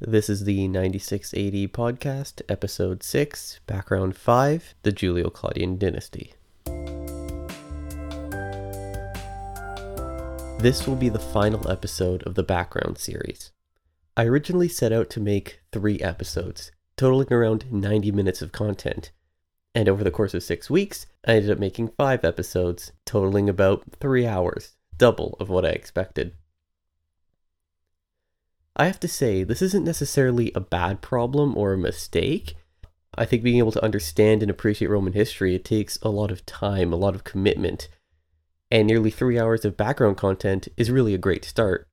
This is the 96AD podcast, episode 6, background 5, the Julio Claudian dynasty. This will be the final episode of the background series. I originally set out to make three episodes, totaling around 90 minutes of content. And over the course of six weeks, I ended up making five episodes, totaling about three hours, double of what I expected. I have to say, this isn't necessarily a bad problem or a mistake. I think being able to understand and appreciate Roman history, it takes a lot of time, a lot of commitment, and nearly three hours of background content is really a great start.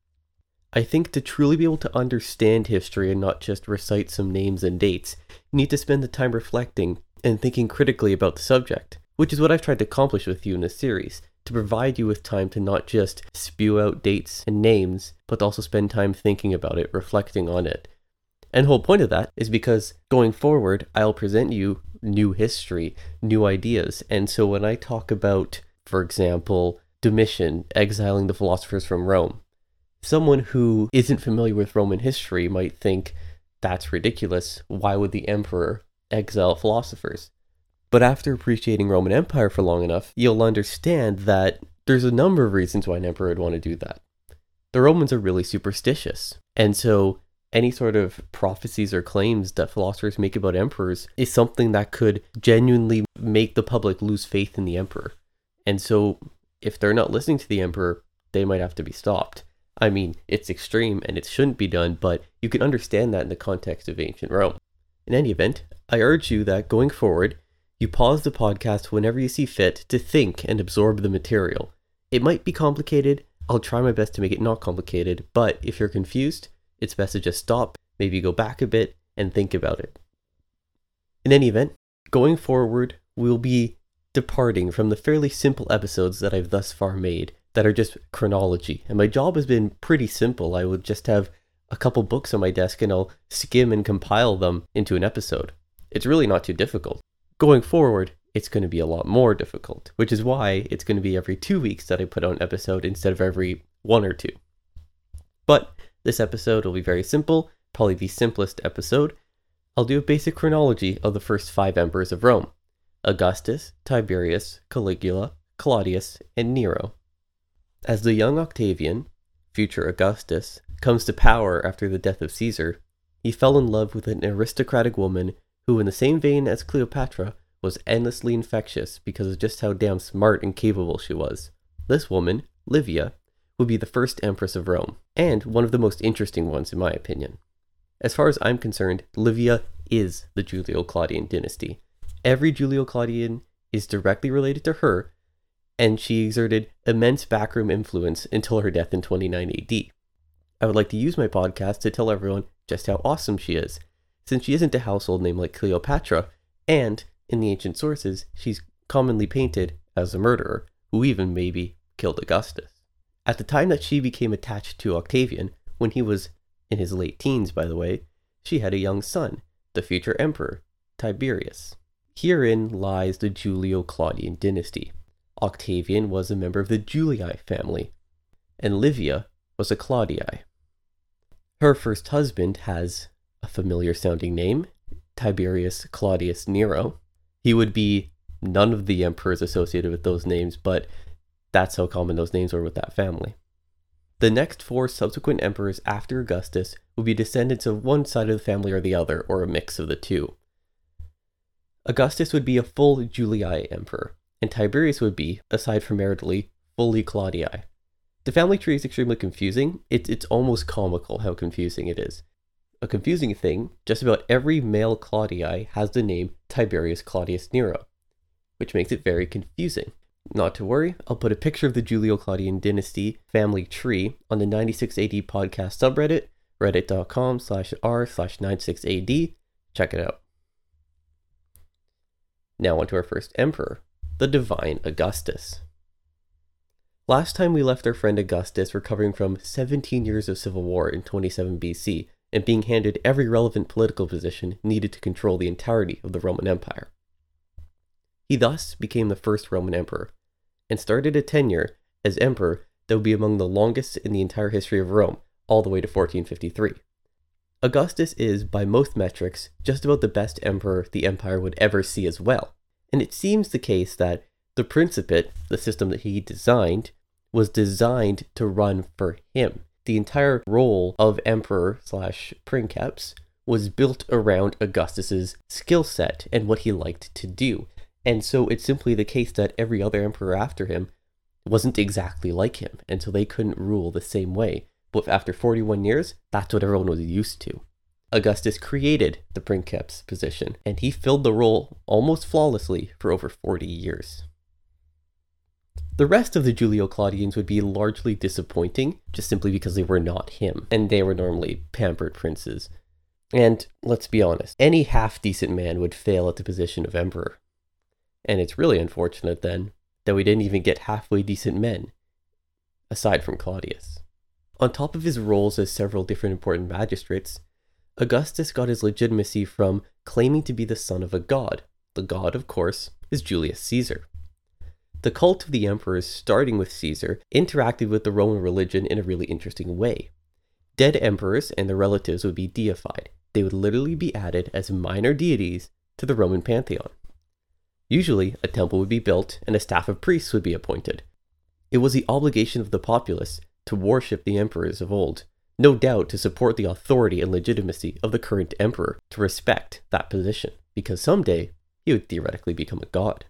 I think to truly be able to understand history and not just recite some names and dates, you need to spend the time reflecting and thinking critically about the subject, which is what I've tried to accomplish with you in this series to provide you with time to not just spew out dates and names, but also spend time thinking about it, reflecting on it. And the whole point of that is because going forward, I'll present you new history, new ideas. And so when I talk about, for example, Domitian exiling the philosophers from Rome, someone who isn't familiar with Roman history might think that's ridiculous. Why would the emperor exile philosophers? But after appreciating Roman Empire for long enough, you'll understand that there's a number of reasons why an emperor would want to do that. The Romans are really superstitious. And so any sort of prophecies or claims that philosophers make about emperors is something that could genuinely make the public lose faith in the emperor. And so if they're not listening to the emperor, they might have to be stopped. I mean, it's extreme and it shouldn't be done, but you can understand that in the context of ancient Rome. In any event, I urge you that going forward, you pause the podcast whenever you see fit to think and absorb the material. It might be complicated. I'll try my best to make it not complicated, but if you're confused, it's best to just stop, maybe go back a bit, and think about it. In any event, going forward, we'll be departing from the fairly simple episodes that I've thus far made that are just chronology. And my job has been pretty simple. I would just have a couple books on my desk and I'll skim and compile them into an episode. It's really not too difficult. Going forward, it's going to be a lot more difficult, which is why it's going to be every two weeks that I put out an episode instead of every one or two. But this episode will be very simple, probably the simplest episode. I'll do a basic chronology of the first five emperors of Rome Augustus, Tiberius, Caligula, Claudius, and Nero. As the young Octavian, future Augustus, comes to power after the death of Caesar, he fell in love with an aristocratic woman who, in the same vein as Cleopatra, was endlessly infectious because of just how damn smart and capable she was. This woman, Livia, would be the first empress of Rome, and one of the most interesting ones, in my opinion. As far as I'm concerned, Livia is the Julio Claudian dynasty. Every Julio Claudian is directly related to her, and she exerted immense backroom influence until her death in 29 AD. I would like to use my podcast to tell everyone just how awesome she is, since she isn't a household name like Cleopatra, and in the ancient sources, she's commonly painted as a murderer, who even maybe killed Augustus. At the time that she became attached to Octavian, when he was in his late teens, by the way, she had a young son, the future emperor, Tiberius. Herein lies the Julio Claudian dynasty. Octavian was a member of the Julii family, and Livia was a Claudii. Her first husband has a familiar sounding name, Tiberius Claudius Nero. He would be none of the emperors associated with those names, but that's how common those names were with that family. The next four subsequent emperors after Augustus would be descendants of one side of the family or the other, or a mix of the two. Augustus would be a full Julii emperor, and Tiberius would be, aside from maritally, fully Claudii. The family tree is extremely confusing. It's, it's almost comical how confusing it is. A confusing thing, just about every male Claudii has the name Tiberius Claudius Nero, which makes it very confusing. Not to worry, I'll put a picture of the Julio Claudian dynasty family tree on the 96AD podcast subreddit, reddit.com slash r slash 96AD. Check it out. Now on to our first emperor, the divine Augustus. Last time we left our friend Augustus recovering from 17 years of civil war in 27 BC and being handed every relevant political position needed to control the entirety of the Roman Empire. He thus became the first Roman emperor, and started a tenure as emperor that would be among the longest in the entire history of Rome, all the way to 1453. Augustus is, by most metrics, just about the best emperor the empire would ever see as well. And it seems the case that the Principate, the system that he designed, was designed to run for him. The entire role of emperor slash princeps was built around Augustus's skill set and what he liked to do. And so it's simply the case that every other emperor after him wasn't exactly like him, and so they couldn't rule the same way. But after 41 years, that's what everyone was used to. Augustus created the princeps position, and he filled the role almost flawlessly for over 40 years. The rest of the Julio Claudians would be largely disappointing, just simply because they were not him, and they were normally pampered princes. And let's be honest, any half decent man would fail at the position of emperor. And it's really unfortunate then that we didn't even get halfway decent men, aside from Claudius. On top of his roles as several different important magistrates, Augustus got his legitimacy from claiming to be the son of a god. The god, of course, is Julius Caesar. The cult of the emperors, starting with Caesar, interacted with the Roman religion in a really interesting way. Dead emperors and their relatives would be deified. They would literally be added as minor deities to the Roman pantheon. Usually, a temple would be built and a staff of priests would be appointed. It was the obligation of the populace to worship the emperors of old, no doubt to support the authority and legitimacy of the current emperor, to respect that position, because someday he would theoretically become a god.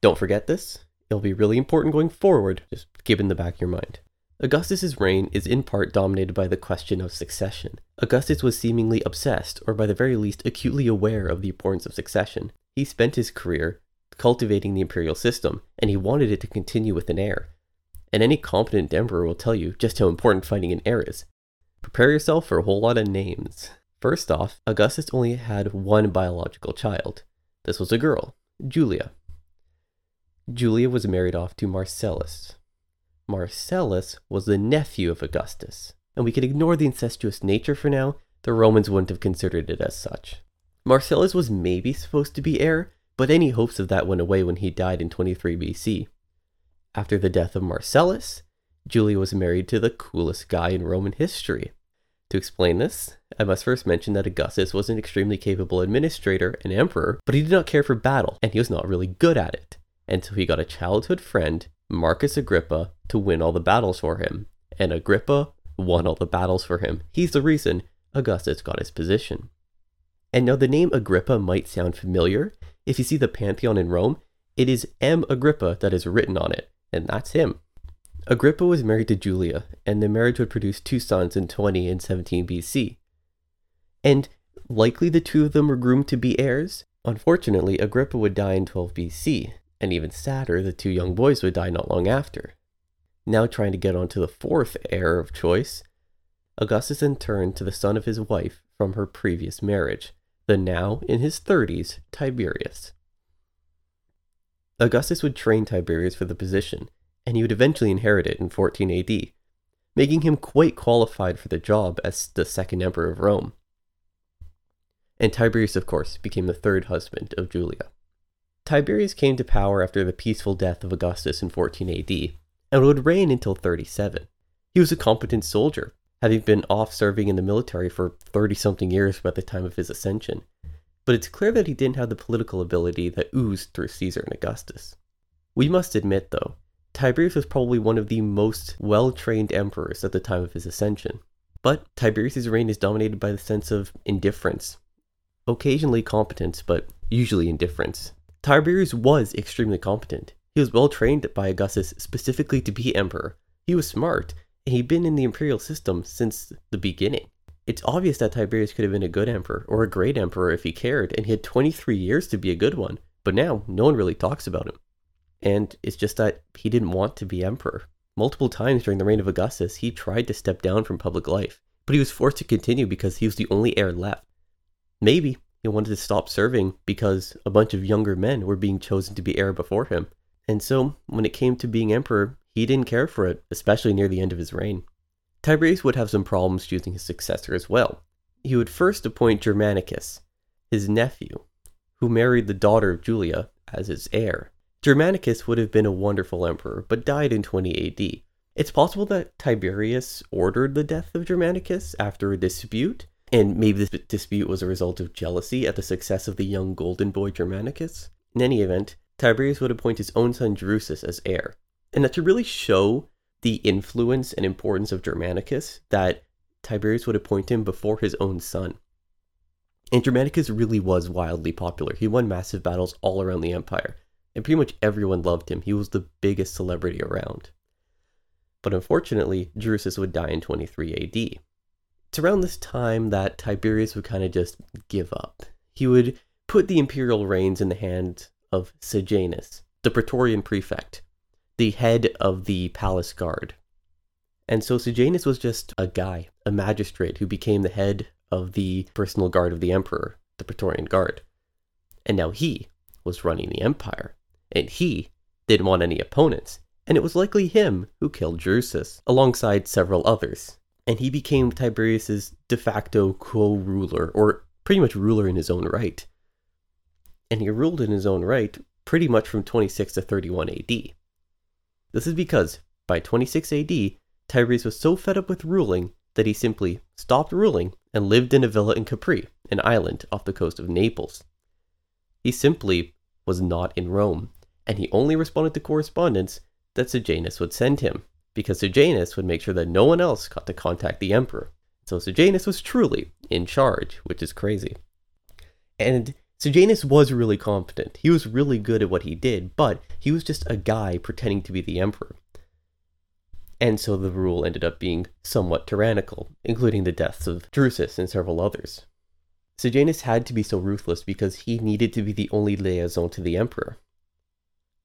Don't forget this, it'll be really important going forward, just keep in the back of your mind. Augustus's reign is in part dominated by the question of succession. Augustus was seemingly obsessed, or by the very least acutely aware of the importance of succession. He spent his career cultivating the imperial system, and he wanted it to continue with an heir. And any competent emperor will tell you just how important finding an heir is. Prepare yourself for a whole lot of names. First off, Augustus only had one biological child. This was a girl, Julia. Julia was married off to Marcellus. Marcellus was the nephew of Augustus, and we can ignore the incestuous nature for now, the Romans wouldn't have considered it as such. Marcellus was maybe supposed to be heir, but any hopes of that went away when he died in 23 BC. After the death of Marcellus, Julia was married to the coolest guy in Roman history. To explain this, I must first mention that Augustus was an extremely capable administrator and emperor, but he did not care for battle, and he was not really good at it. So he got a childhood friend, Marcus Agrippa, to win all the battles for him. And Agrippa won all the battles for him. He's the reason Augustus got his position. And now the name Agrippa might sound familiar, if you see the Pantheon in Rome, it is M. Agrippa that is written on it, and that's him. Agrippa was married to Julia, and the marriage would produce two sons in 20 and 17 BC. And likely the two of them were groomed to be heirs. Unfortunately, Agrippa would die in 12 BC, and even sadder, the two young boys would die not long after. Now trying to get onto the fourth heir of choice, Augustus then turned to the son of his wife from her previous marriage, the now in his 30s Tiberius. Augustus would train Tiberius for the position, and he would eventually inherit it in 14 AD, making him quite qualified for the job as the second emperor of Rome. And Tiberius, of course, became the third husband of Julia. Tiberius came to power after the peaceful death of Augustus in 14 AD, and would reign until 37. He was a competent soldier, having been off serving in the military for 30 something years by the time of his ascension. But it's clear that he didn't have the political ability that oozed through Caesar and Augustus. We must admit, though, Tiberius was probably one of the most well trained emperors at the time of his ascension. But Tiberius' reign is dominated by the sense of indifference. Occasionally competence, but usually indifference. Tiberius was extremely competent. He was well trained by Augustus specifically to be emperor. He was smart, and he'd been in the imperial system since the beginning. It's obvious that Tiberius could have been a good emperor or a great emperor if he cared, and he had 23 years to be a good one, but now no one really talks about him. And it's just that he didn't want to be emperor. Multiple times during the reign of Augustus, he tried to step down from public life, but he was forced to continue because he was the only heir left. Maybe he wanted to stop serving because a bunch of younger men were being chosen to be heir before him. And so, when it came to being emperor, he didn't care for it, especially near the end of his reign. Tiberius would have some problems choosing his successor as well. He would first appoint Germanicus, his nephew, who married the daughter of Julia, as his heir. Germanicus would have been a wonderful emperor, but died in 20 AD. It's possible that Tiberius ordered the death of Germanicus after a dispute, And maybe this dispute was a result of jealousy at the success of the young golden boy Germanicus. In any event, Tiberius would appoint his own son Drusus as heir. And that to really show the influence and importance of Germanicus, that Tiberius would appoint him before his own son. And Germanicus really was wildly popular. He won massive battles all around the empire, and pretty much everyone loved him. He was the biggest celebrity around. But unfortunately, Drusus would die in 23 AD. It's around this time that Tiberius would kind of just give up. He would put the imperial reins in the hands of Sejanus, the Praetorian prefect, the head of the palace guard. And so Sejanus was just a guy, a magistrate who became the head of the personal guard of the emperor, the Praetorian Guard. And now he was running the empire, and he didn't want any opponents, and it was likely him who killed Drusus, alongside several others. And he became Tiberius's de facto co-ruler, or pretty much ruler in his own right. And he ruled in his own right pretty much from 26 to 31 AD. This is because by 26 AD, Tiberius was so fed up with ruling that he simply stopped ruling and lived in a villa in Capri, an island off the coast of Naples. He simply was not in Rome, and he only responded to correspondence that Sejanus would send him, because Sejanus would make sure that no one else got to contact the emperor. So Sejanus was truly in charge, which is crazy. And Sejanus was really competent. He was really good at what he did, but he was just a guy pretending to be the emperor. And so the rule ended up being somewhat tyrannical, including the deaths of Drusus and several others. Sejanus had to be so ruthless because he needed to be the only liaison to the emperor.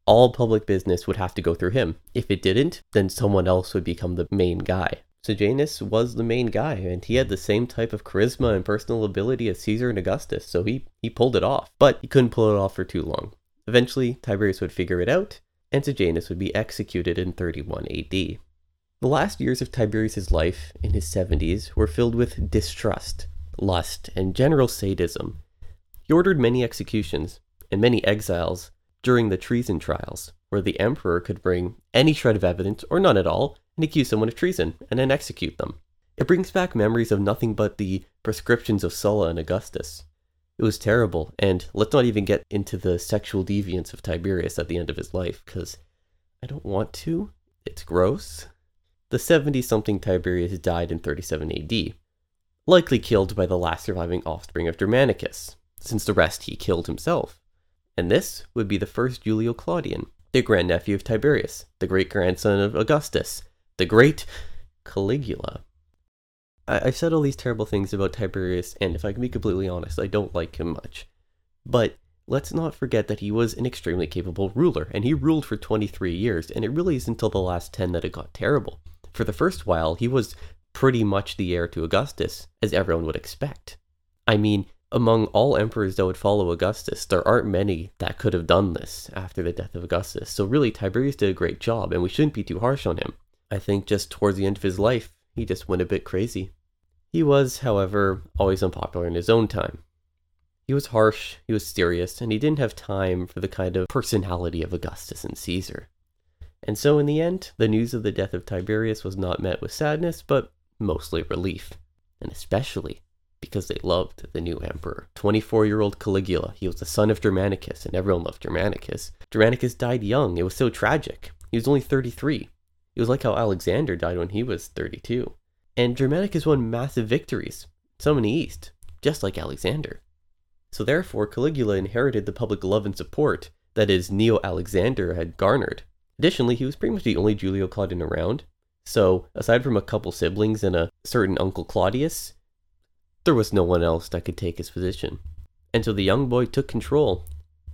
All public business would have to go through him. If it didn't, then someone else would become the main guy. Sejanus was the main guy, and he had the same type of charisma and personal ability as Caesar and Augustus, so he, he pulled it off. But he couldn't pull it off for too long. Eventually, Tiberius would figure it out, and Sejanus would be executed in 31 AD. The last years of Tiberius's life, in his 70s, were filled with distrust, lust, and general sadism. He ordered many executions and many exiles during the treason trials, where the emperor could bring any shred of evidence, or none at all, and accuse someone of treason, and then execute them. It brings back memories of nothing but the proscriptions of Sulla and Augustus. It was terrible, and let's not even get into the sexual deviance of Tiberius at the end of his life, because I don't want to. It's gross. The 70 something Tiberius died in 37 AD, likely killed by the last surviving offspring of Germanicus, since the rest he killed himself. And this would be the first Julio Claudian, the grandnephew of Tiberius, the great grandson of Augustus, the great Caligula. I- have said all these terrible things about Tiberius, and if I can be completely honest, I don't like him much. But let's not forget that he was an extremely capable ruler, and he ruled for 23 years, and it really isn't until the last 10 that it got terrible. For the first while, he was pretty much the heir to Augustus, as everyone would expect. I mean, among all emperors that would follow Augustus, there aren't many that could have done this after the death of Augustus. So really, Tiberius did a great job, and we shouldn't be too harsh on him. I think just towards the end of his life, he just went a bit crazy. He was, however, always unpopular in his own time. He was harsh, he was serious, and he didn't have time for the kind of personality of Augustus and Caesar. And so, in the end, the news of the death of Tiberius was not met with sadness, but mostly relief, and especially because they loved the new emperor. 24 year old Caligula, he was the son of Germanicus, and everyone loved Germanicus. Germanicus died young, it was so tragic. He was only 33. It was like how Alexander died when he was 32. And Germanicus won massive victories, some in the east, just like Alexander. So therefore, Caligula inherited the public love and support that his Neo Alexander had garnered. Additionally, he was pretty much the only Julio Claudian around. So, aside from a couple siblings and a certain Uncle Claudius, there was no one else that could take his position. And so the young boy took control,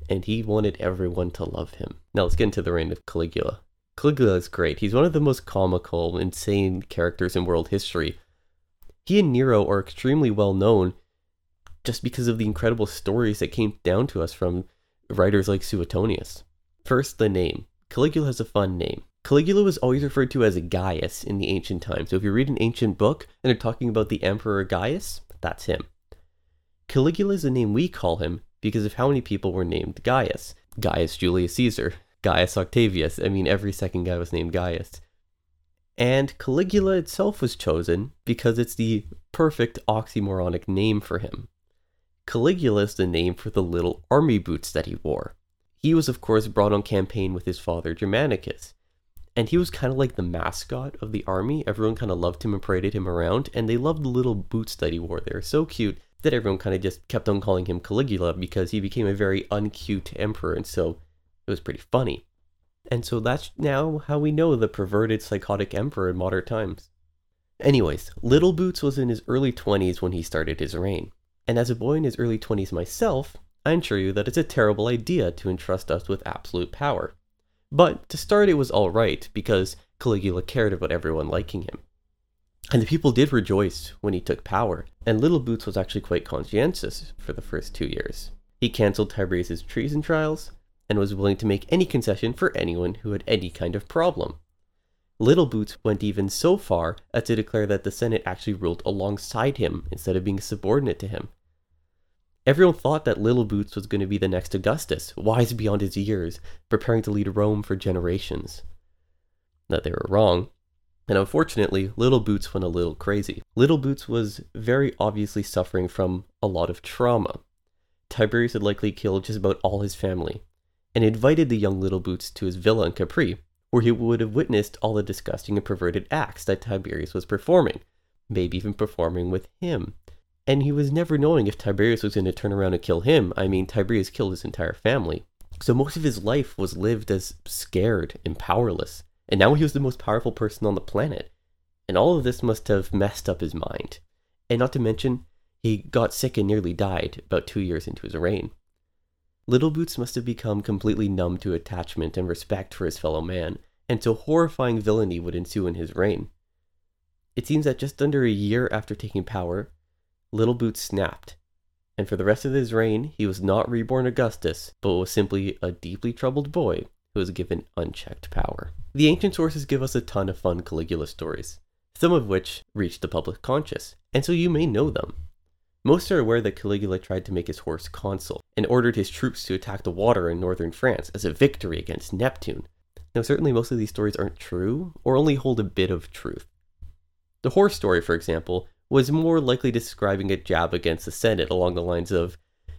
and he wanted everyone to love him. Now let's get into the reign of Caligula. Caligula is great. He's one of the most comical, insane characters in world history. He and Nero are extremely well known just because of the incredible stories that came down to us from writers like Suetonius. First, the name. Caligula has a fun name. Caligula was always referred to as a Gaius in the ancient times. So if you read an ancient book and they're talking about the Emperor Gaius, that's him. Caligula is the name we call him because of how many people were named Gaius. Gaius Julius Caesar, Gaius Octavius. I mean, every second guy was named Gaius. And Caligula itself was chosen because it's the perfect oxymoronic name for him. Caligula is the name for the little army boots that he wore. He was, of course, brought on campaign with his father Germanicus, and he was kind of like the mascot of the army. Everyone kind of loved him and paraded him around, and they loved the little boots that he wore. They were so cute that everyone kind of just kept on calling him Caligula because he became a very uncute emperor, and so it was pretty funny. And so that's now how we know the perverted psychotic emperor in modern times. Anyways, Little Boots was in his early 20s when he started his reign. And as a boy in his early 20s myself, I assure you that it's a terrible idea to entrust us with absolute power. But to start, it was alright because Caligula cared about everyone liking him. And the people did rejoice when he took power, and Little Boots was actually quite conscientious for the first two years. He cancelled Tiberius' treason trials, and was willing to make any concession for anyone who had any kind of problem. Little Boots went even so far as to declare that the Senate actually ruled alongside him instead of being subordinate to him. Everyone thought that Little Boots was going to be the next Augustus, wise beyond his years, preparing to lead Rome for generations. That they were wrong, and unfortunately, Little Boots went a little crazy. Little Boots was very obviously suffering from a lot of trauma. Tiberius had likely killed just about all his family, and invited the young Little Boots to his villa in Capri, where he would have witnessed all the disgusting and perverted acts that Tiberius was performing, maybe even performing with him. And he was never knowing if Tiberius was going to turn around and kill him. I mean, Tiberius killed his entire family. So most of his life was lived as scared and powerless. And now he was the most powerful person on the planet. And all of this must have messed up his mind. And not to mention, he got sick and nearly died about two years into his reign. Little Boots must have become completely numb to attachment and respect for his fellow man, and so horrifying villainy would ensue in his reign. It seems that just under a year after taking power, Little Boots snapped, and for the rest of his reign he was not reborn Augustus, but was simply a deeply troubled boy who was given unchecked power. The ancient sources give us a ton of fun Caligula stories, some of which reach the public conscious, and so you may know them. Most are aware that Caligula tried to make his horse consul and ordered his troops to attack the water in northern France as a victory against Neptune. Now, certainly most of these stories aren't true or only hold a bit of truth. The horse story, for example, was more likely describing a jab against the Senate along the lines of,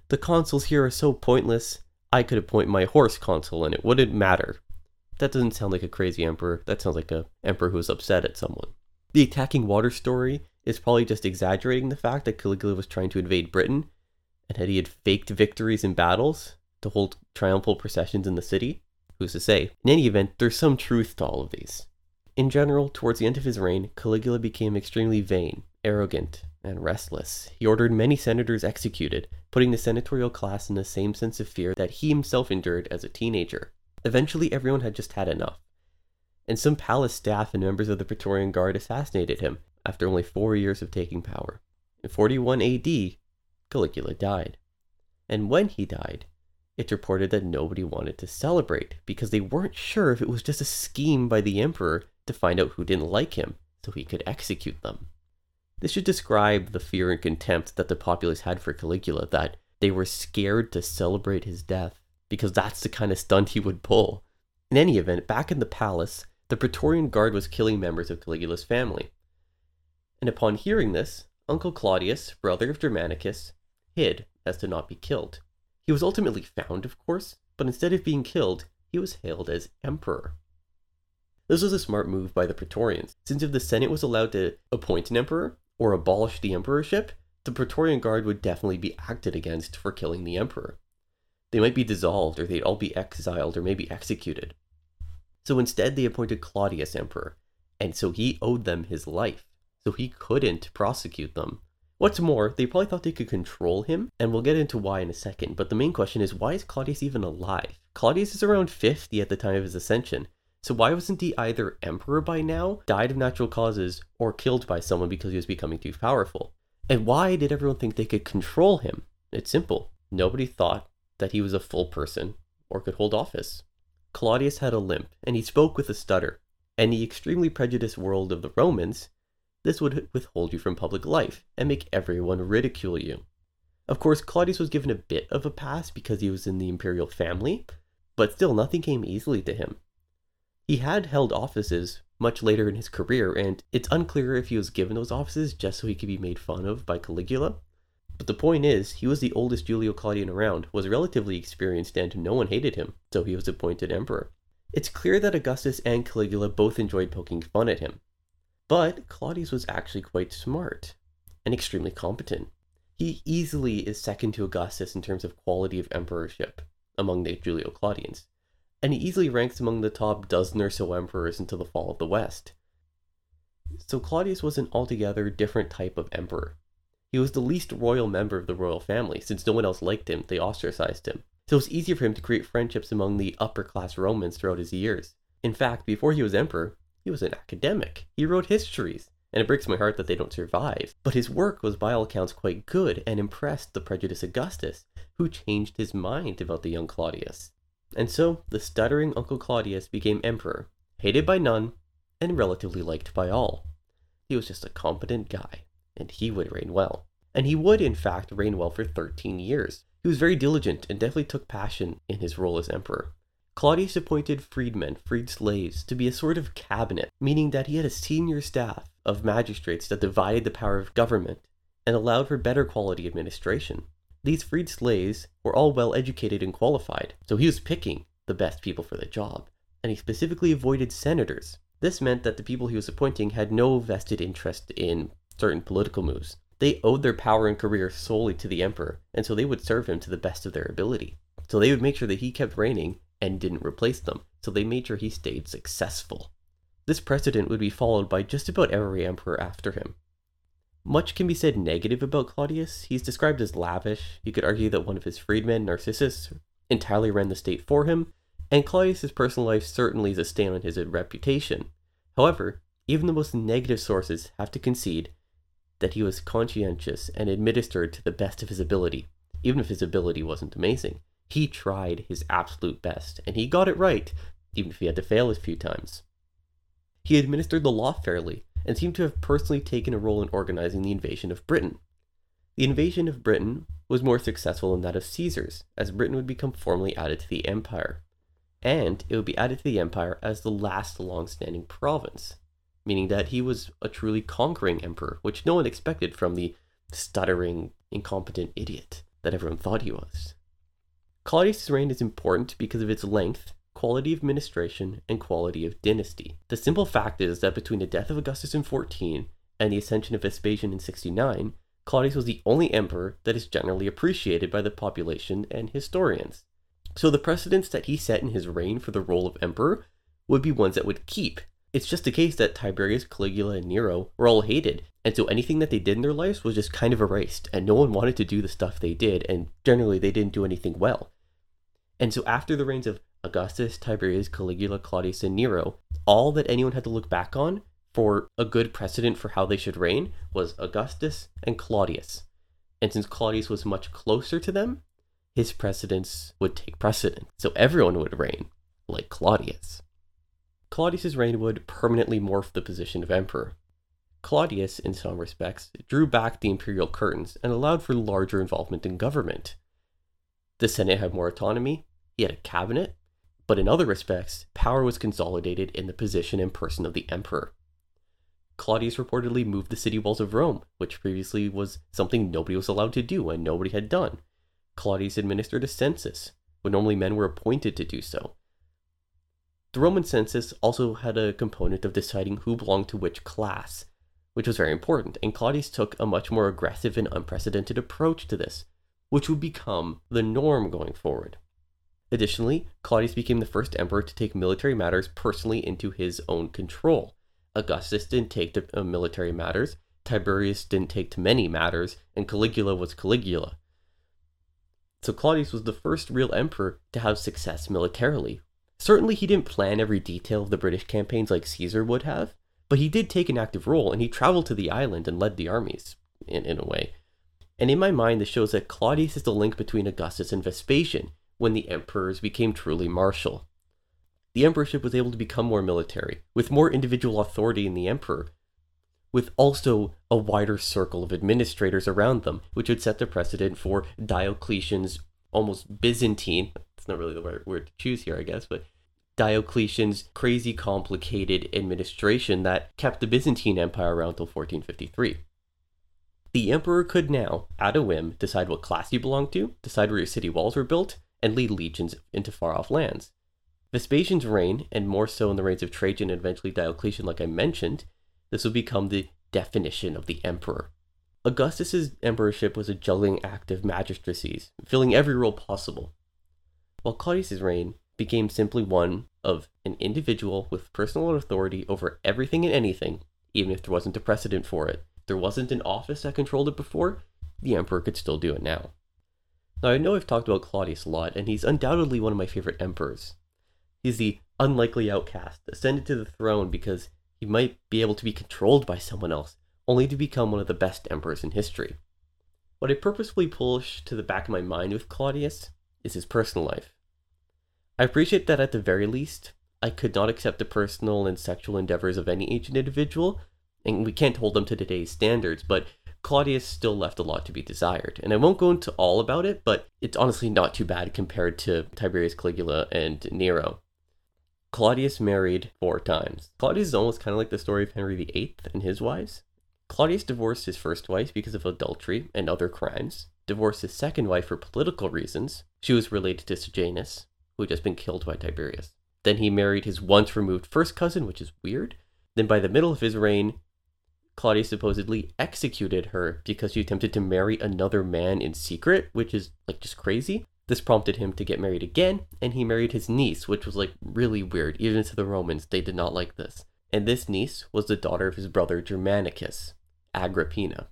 The consuls here are so pointless, I could appoint my horse consul and it wouldn't matter. That doesn't sound like a crazy emperor, that sounds like an emperor who is upset at someone. The attacking water story is probably just exaggerating the fact that Caligula was trying to invade Britain and that he had faked victories in battles to hold triumphal processions in the city. Who's to say? In any event, there's some truth to all of these. In general, towards the end of his reign, Caligula became extremely vain, arrogant, and restless. He ordered many senators executed, putting the senatorial class in the same sense of fear that he himself endured as a teenager. Eventually, everyone had just had enough, and some palace staff and members of the Praetorian Guard assassinated him, after only four years of taking power. In 41 AD, Caligula died. And when he died, it's reported that nobody wanted to celebrate because they weren't sure if it was just a scheme by the emperor to find out who didn't like him so he could execute them. This should describe the fear and contempt that the populace had for Caligula, that they were scared to celebrate his death because that's the kind of stunt he would pull. In any event, back in the palace, the Praetorian Guard was killing members of Caligula's family. And upon hearing this, Uncle Claudius, brother of Germanicus, hid as to not be killed. He was ultimately found, of course, but instead of being killed, he was hailed as emperor. This was a smart move by the Praetorians, since if the Senate was allowed to appoint an emperor or abolish the emperorship, the Praetorian Guard would definitely be acted against for killing the emperor. They might be dissolved, or they'd all be exiled, or maybe executed. So instead, they appointed Claudius emperor, and so he owed them his life so he couldn't prosecute them. What's more, they probably thought they could control him, and we'll get into why in a second, but the main question is why is Claudius even alive? Claudius is around 50 at the time of his ascension, so why wasn't he either emperor by now, died of natural causes, or killed by someone because he was becoming too powerful? And why did everyone think they could control him? It's simple. Nobody thought that he was a full person or could hold office. Claudius had a limp, and he spoke with a stutter. And the extremely prejudiced world of the Romans this would withhold you from public life and make everyone ridicule you. Of course, Claudius was given a bit of a pass because he was in the imperial family, but still nothing came easily to him. He had held offices much later in his career, and it's unclear if he was given those offices just so he could be made fun of by Caligula. But the point is, he was the oldest Julio Claudian around, was relatively experienced, and no one hated him, so he was appointed emperor. It's clear that Augustus and Caligula both enjoyed poking fun at him. But Claudius was actually quite smart and extremely competent. He easily is second to Augustus in terms of quality of emperorship among the Julio Claudians, and he easily ranks among the top dozen or so emperors until the fall of the West. So Claudius was an altogether different type of emperor. He was the least royal member of the royal family, since no one else liked him, they ostracized him. So it was easier for him to create friendships among the upper class Romans throughout his years. In fact, before he was emperor, he was an academic. He wrote histories, and it breaks my heart that they don't survive. But his work was by all accounts quite good and impressed the prejudiced Augustus, who changed his mind about the young Claudius. And so the stuttering Uncle Claudius became emperor, hated by none, and relatively liked by all. He was just a competent guy and he would reign well. And he would, in fact, reign well for 13 years. He was very diligent and definitely took passion in his role as emperor. Claudius appointed freedmen, freed slaves, to be a sort of cabinet, meaning that he had a senior staff of magistrates that divided the power of government and allowed for better quality administration. These freed slaves were all well educated and qualified, so he was picking the best people for the job, and he specifically avoided senators. This meant that the people he was appointing had no vested interest in certain political moves. They owed their power and career solely to the emperor, and so they would serve him to the best of their ability. So they would make sure that he kept reigning and didn't replace them, so they made sure he stayed successful. This precedent would be followed by just about every emperor after him. Much can be said negative about Claudius. He's described as lavish. You could argue that one of his freedmen, Narcissus, entirely ran the state for him, and Claudius's personal life certainly is a stain on his reputation. However, even the most negative sources have to concede that he was conscientious and administered to the best of his ability, even if his ability wasn't amazing. He tried his absolute best, and he got it right, even if he had to fail a few times. He administered the law fairly, and seemed to have personally taken a role in organizing the invasion of Britain. The invasion of Britain was more successful than that of Caesar's, as Britain would become formally added to the empire, and it would be added to the empire as the last long standing province meaning that he was a truly conquering emperor, which no one expected from the stuttering, incompetent idiot that everyone thought he was. Claudius' reign is important because of its length, quality of administration, and quality of dynasty. The simple fact is that between the death of Augustus in 14 and the ascension of Vespasian in 69, Claudius was the only emperor that is generally appreciated by the population and historians. So the precedents that he set in his reign for the role of emperor would be ones that would keep it's just a case that Tiberius, Caligula, and Nero were all hated, and so anything that they did in their lives was just kind of erased, and no one wanted to do the stuff they did, and generally they didn't do anything well. And so after the reigns of Augustus, Tiberius, Caligula, Claudius, and Nero, all that anyone had to look back on for a good precedent for how they should reign was Augustus and Claudius. And since Claudius was much closer to them, his precedents would take precedent. So everyone would reign like Claudius. Claudius's reign would permanently morph the position of emperor. Claudius, in some respects, drew back the imperial curtains and allowed for larger involvement in government. The Senate had more autonomy, he had a cabinet, but in other respects, power was consolidated in the position and person of the emperor. Claudius reportedly moved the city walls of Rome, which previously was something nobody was allowed to do and nobody had done. Claudius administered a census, when normally men were appointed to do so, the Roman census also had a component of deciding who belonged to which class, which was very important, and Claudius took a much more aggressive and unprecedented approach to this, which would become the norm going forward. Additionally, Claudius became the first emperor to take military matters personally into his own control. Augustus didn't take to uh, military matters, Tiberius didn't take to many matters, and Caligula was Caligula. So Claudius was the first real emperor to have success militarily, Certainly, he didn't plan every detail of the British campaigns like Caesar would have, but he did take an active role and he traveled to the island and led the armies, in, in a way. And in my mind, this shows that Claudius is the link between Augustus and Vespasian when the emperors became truly martial. The emperorship was able to become more military, with more individual authority in the emperor, with also a wider circle of administrators around them, which would set the precedent for Diocletian's almost Byzantine, it's not really the right word to choose here, I guess, but Diocletian's crazy complicated administration that kept the Byzantine Empire around till 1453. The emperor could now, at a whim, decide what class you belonged to, decide where your city walls were built, and lead legions into far off lands. Vespasian's reign, and more so in the reigns of Trajan and eventually Diocletian, like I mentioned, this would become the definition of the emperor. Augustus's emperorship was a juggling act of magistracies, filling every role possible, while Claudius's reign became simply one of an individual with personal authority over everything and anything, even if there wasn't a precedent for it there wasn't an office that controlled it before, the emperor could still do it now. Now, I know I've talked about Claudius a lot, and he's undoubtedly one of my favorite emperors. He's the unlikely outcast, ascended to the throne because he might be able to be controlled by someone else, only to become one of the best emperors in history. What I purposefully push to the back of my mind with Claudius is his personal life. I appreciate that at the very least, I could not accept the personal and sexual endeavors of any ancient individual, and we can't hold them to today's standards, but Claudius still left a lot to be desired. And I won't go into all about it, but it's honestly not too bad compared to Tiberius Caligula and Nero. Claudius married four times. Claudius is almost kind of like the story of Henry VIII and his wives. Claudius divorced his first wife because of adultery and other crimes, divorced his second wife for political reasons. She was related to Sejanus, who had just been killed by Tiberius. Then he married his once removed first cousin, which is weird. Then by the middle of his reign, Claudius supposedly executed her because she attempted to marry another man in secret, which is like just crazy. This prompted him to get married again, and he married his niece, which was like really weird. Even to the Romans, they did not like this. And this niece was the daughter of his brother Germanicus, Agrippina.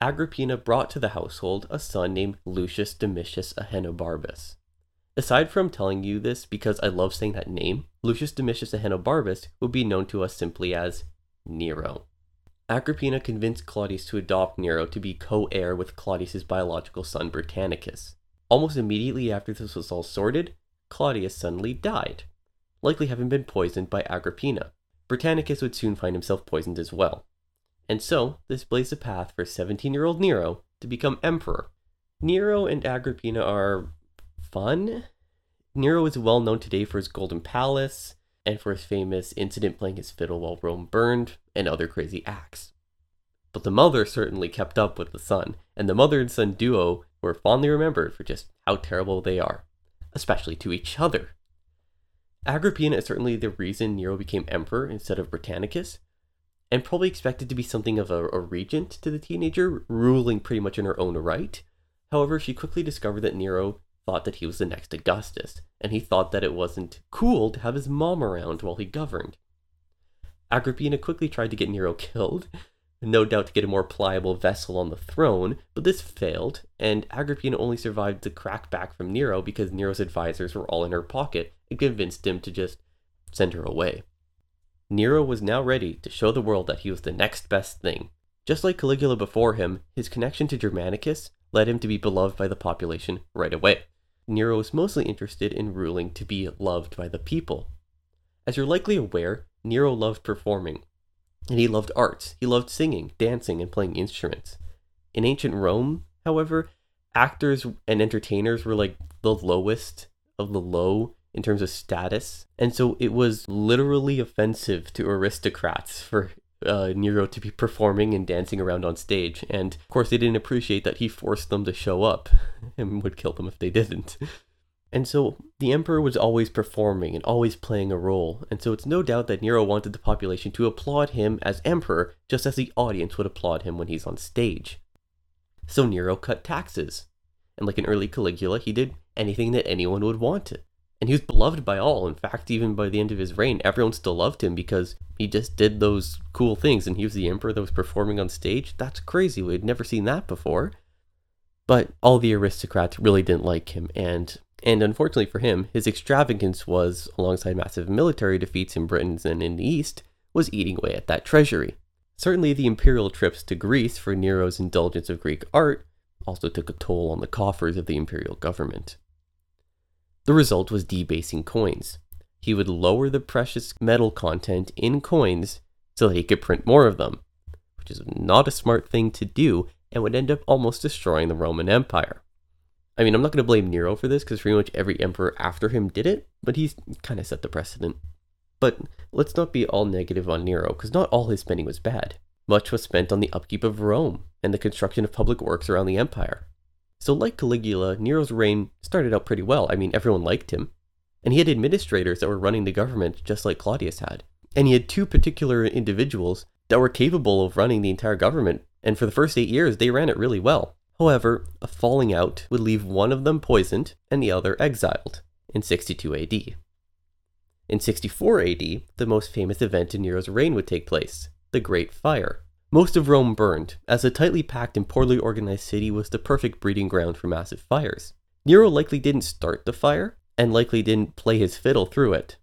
Agrippina brought to the household a son named Lucius Domitius Ahenobarbus. Aside from telling you this because I love saying that name, Lucius Domitius Ahenobarbus would be known to us simply as Nero. Agrippina convinced Claudius to adopt Nero to be co heir with Claudius's biological son Britannicus. Almost immediately after this was all sorted, Claudius suddenly died, likely having been poisoned by Agrippina. Britannicus would soon find himself poisoned as well. And so, this blazed a path for 17 year old Nero to become emperor. Nero and Agrippina are fun. Nero is well known today for his Golden Palace, and for his famous incident playing his fiddle while Rome burned, and other crazy acts. But the mother certainly kept up with the son, and the mother and son duo were fondly remembered for just how terrible they are, especially to each other. Agrippina is certainly the reason Nero became emperor instead of Britannicus, and probably expected to be something of a, a regent to the teenager, ruling pretty much in her own right. However, she quickly discovered that Nero thought that he was the next Augustus, and he thought that it wasn't cool to have his mom around while he governed. Agrippina quickly tried to get Nero killed, no doubt to get a more pliable vessel on the throne, but this failed, and Agrippina only survived the crackback from Nero because Nero's advisors were all in her pocket and convinced him to just send her away. Nero was now ready to show the world that he was the next best thing. Just like Caligula before him, his connection to Germanicus led him to be beloved by the population right away. Nero was mostly interested in ruling to be loved by the people. As you're likely aware, Nero loved performing, and he loved arts. He loved singing, dancing, and playing instruments. In ancient Rome, however, actors and entertainers were like the lowest of the low in terms of status, and so it was literally offensive to aristocrats for uh, Nero to be performing and dancing around on stage. And of course, they didn't appreciate that he forced them to show up and would kill them if they didn't. And so the emperor was always performing and always playing a role. And so it's no doubt that Nero wanted the population to applaud him as emperor, just as the audience would applaud him when he's on stage. So Nero cut taxes. And like an early Caligula, he did anything that anyone would want it and he was beloved by all. In fact, even by the end of his reign, everyone still loved him because he just did those cool things and he was the emperor that was performing on stage. That's crazy. We had never seen that before. But all the aristocrats really didn't like him and and unfortunately for him, his extravagance was alongside massive military defeats in Britain and in the east was eating away at that treasury. Certainly the imperial trips to Greece for Nero's indulgence of Greek art also took a toll on the coffers of the imperial government. The result was debasing coins. He would lower the precious metal content in coins so that he could print more of them, which is not a smart thing to do and would end up almost destroying the Roman Empire. I mean, I'm not going to blame Nero for this because pretty much every emperor after him did it, but he's kind of set the precedent. But let's not be all negative on Nero because not all his spending was bad. Much was spent on the upkeep of Rome and the construction of public works around the empire. So, like Caligula, Nero's reign started out pretty well. I mean, everyone liked him. And he had administrators that were running the government just like Claudius had. And he had two particular individuals that were capable of running the entire government. And for the first eight years, they ran it really well. However, a falling out would leave one of them poisoned and the other exiled in 62 AD. In 64 AD, the most famous event in Nero's reign would take place the Great Fire. Most of Rome burned, as a tightly packed and poorly organized city was the perfect breeding ground for massive fires. Nero likely didn't start the fire, and likely didn't play his fiddle through it.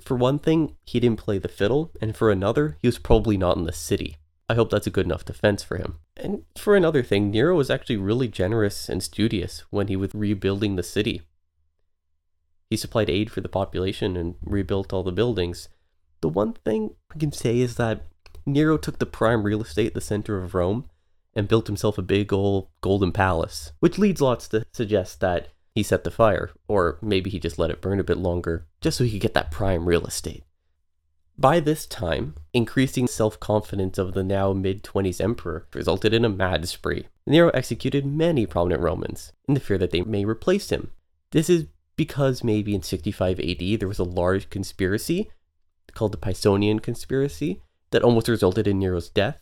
For one thing, he didn't play the fiddle, and for another, he was probably not in the city. I hope that's a good enough defense for him. And for another thing, Nero was actually really generous and studious when he was rebuilding the city. He supplied aid for the population and rebuilt all the buildings. The one thing I can say is that Nero took the prime real estate at the center of Rome and built himself a big old golden palace, which leads lots to suggest that he set the fire, or maybe he just let it burn a bit longer, just so he could get that prime real estate. By this time, increasing self confidence of the now mid 20s emperor resulted in a mad spree. Nero executed many prominent Romans in the fear that they may replace him. This is because maybe in 65 AD there was a large conspiracy called the Pisonian conspiracy that almost resulted in Nero's death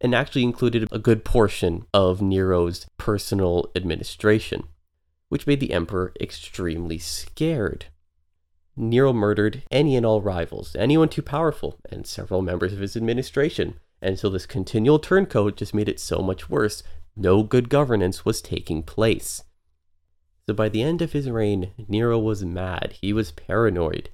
and actually included a good portion of Nero's personal administration, which made the emperor extremely scared. Nero murdered any and all rivals, anyone too powerful, and several members of his administration. And so this continual turncoat just made it so much worse. No good governance was taking place. So by the end of his reign, Nero was mad. He was paranoid.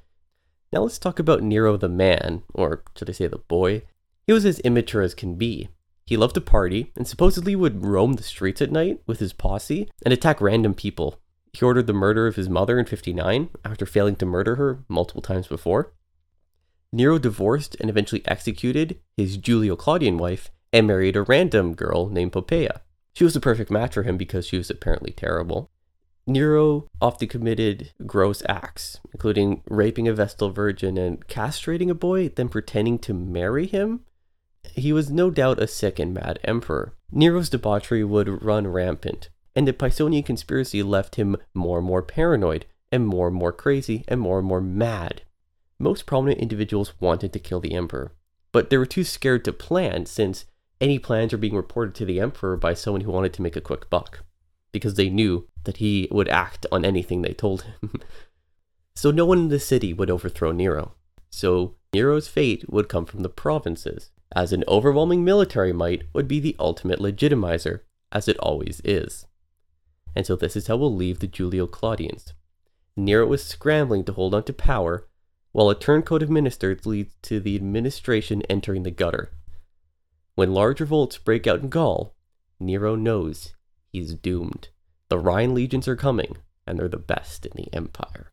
Now let's talk about Nero the man, or should I say the boy. He was as immature as can be. He loved to party and supposedly would roam the streets at night with his posse and attack random people, he ordered the murder of his mother in 59 after failing to murder her multiple times before. Nero divorced and eventually executed his Julio Claudian wife and married a random girl named Poppaea. She was the perfect match for him because she was apparently terrible. Nero often committed gross acts, including raping a Vestal virgin and castrating a boy, then pretending to marry him. He was no doubt a sick and mad emperor. Nero's debauchery would run rampant, and the Pisonian conspiracy left him more and more paranoid, and more and more crazy, and more and more mad. Most prominent individuals wanted to kill the emperor, but they were too scared to plan since any plans were being reported to the emperor by someone who wanted to make a quick buck, because they knew that he would act on anything they told him. so no one in the city would overthrow Nero. So Nero's fate would come from the provinces, as an overwhelming military might would be the ultimate legitimizer, as it always is and so this is how we'll leave the Julio Claudians. Nero was scrambling to hold on to power, while a turncoat of ministers leads to the administration entering the gutter. When large revolts break out in Gaul, Nero knows he's doomed. The Rhine legions are coming, and they're the best in the empire.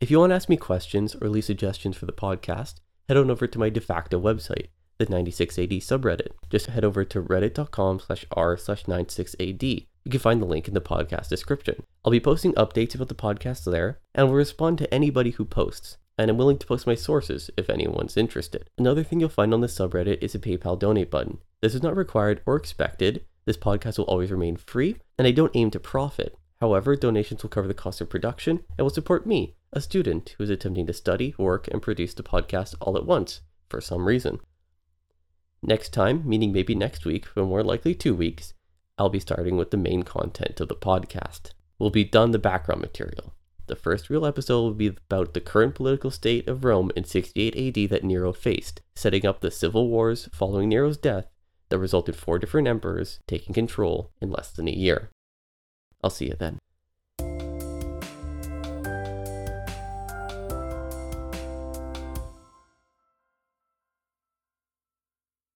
If you want to ask me questions or leave suggestions for the podcast, head on over to my de facto website, the 96AD subreddit. Just head over to reddit.com slash r slash 96AD you can find the link in the podcast description. I'll be posting updates about the podcast there, and will respond to anybody who posts. And I'm willing to post my sources if anyone's interested. Another thing you'll find on this subreddit is a PayPal donate button. This is not required or expected. This podcast will always remain free, and I don't aim to profit. However, donations will cover the cost of production and will support me, a student who is attempting to study, work, and produce the podcast all at once, for some reason. Next time, meaning maybe next week, but more likely two weeks, I'll be starting with the main content of the podcast. We'll be done the background material. The first real episode will be about the current political state of Rome in 68 AD that Nero faced, setting up the civil wars following Nero's death that resulted four different emperors taking control in less than a year. I'll see you then.